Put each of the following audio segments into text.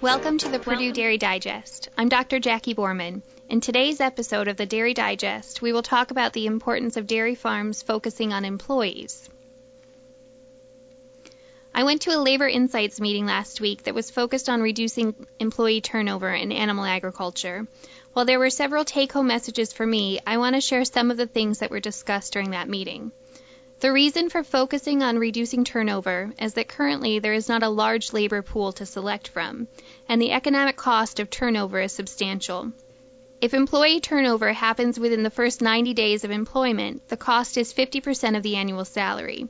Welcome to the Purdue Dairy Digest. I'm Dr. Jackie Boerman. In today's episode of the Dairy Digest, we will talk about the importance of dairy farms focusing on employees. I went to a labor insights meeting last week that was focused on reducing employee turnover in animal agriculture. While there were several take home messages for me, I want to share some of the things that were discussed during that meeting. The reason for focusing on reducing turnover is that currently there is not a large labor pool to select from, and the economic cost of turnover is substantial. If employee turnover happens within the first 90 days of employment, the cost is 50% of the annual salary.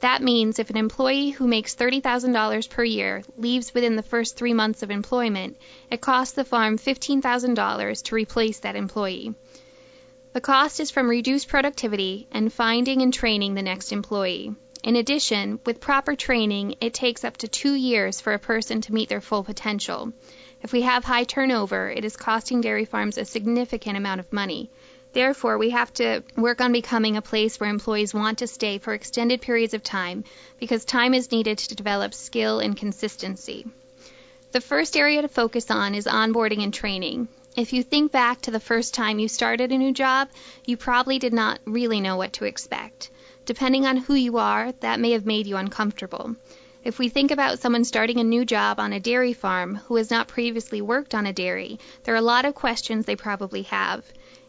That means if an employee who makes $30,000 per year leaves within the first three months of employment, it costs the farm $15,000 to replace that employee. The cost is from reduced productivity and finding and training the next employee. In addition, with proper training, it takes up to two years for a person to meet their full potential. If we have high turnover, it is costing dairy farms a significant amount of money. Therefore, we have to work on becoming a place where employees want to stay for extended periods of time because time is needed to develop skill and consistency. The first area to focus on is onboarding and training. If you think back to the first time you started a new job, you probably did not really know what to expect. Depending on who you are, that may have made you uncomfortable. If we think about someone starting a new job on a dairy farm who has not previously worked on a dairy, there are a lot of questions they probably have.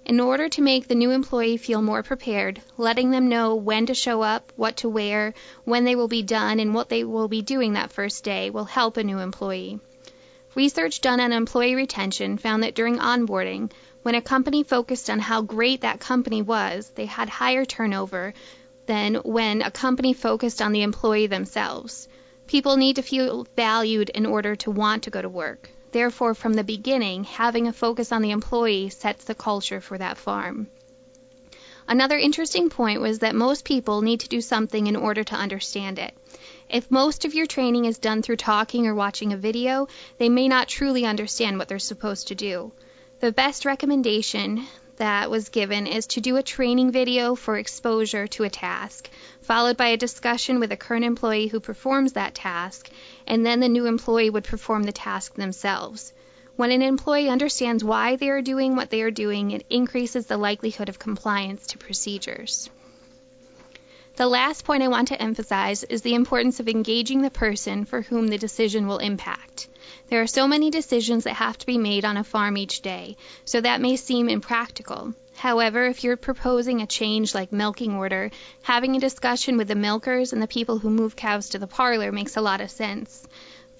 In order to make the new employee feel more prepared, letting them know when to show up, what to wear, when they will be done, and what they will be doing that first day will help a new employee. Research done on employee retention found that during onboarding, when a company focused on how great that company was, they had higher turnover than when a company focused on the employee themselves. People need to feel valued in order to want to go to work. Therefore, from the beginning, having a focus on the employee sets the culture for that farm. Another interesting point was that most people need to do something in order to understand it. If most of your training is done through talking or watching a video, they may not truly understand what they're supposed to do. The best recommendation that was given is to do a training video for exposure to a task, followed by a discussion with a current employee who performs that task, and then the new employee would perform the task themselves. When an employee understands why they are doing what they are doing, it increases the likelihood of compliance to procedures. The last point I want to emphasize is the importance of engaging the person for whom the decision will impact. There are so many decisions that have to be made on a farm each day, so that may seem impractical. However, if you're proposing a change like milking order, having a discussion with the milkers and the people who move cows to the parlor makes a lot of sense.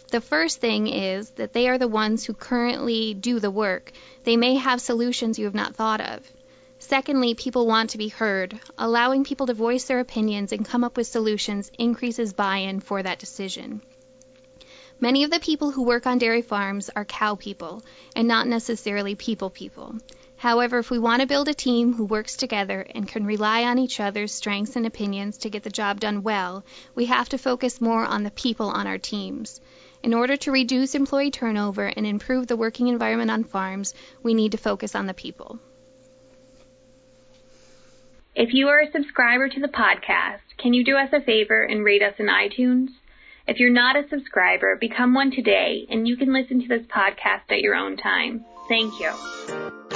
The first thing is that they are the ones who currently do the work. They may have solutions you have not thought of. Secondly, people want to be heard. Allowing people to voice their opinions and come up with solutions increases buy in for that decision. Many of the people who work on dairy farms are cow people and not necessarily people people. However, if we want to build a team who works together and can rely on each other's strengths and opinions to get the job done well, we have to focus more on the people on our teams. In order to reduce employee turnover and improve the working environment on farms, we need to focus on the people. If you are a subscriber to the podcast, can you do us a favor and rate us in iTunes? If you're not a subscriber, become one today and you can listen to this podcast at your own time. Thank you.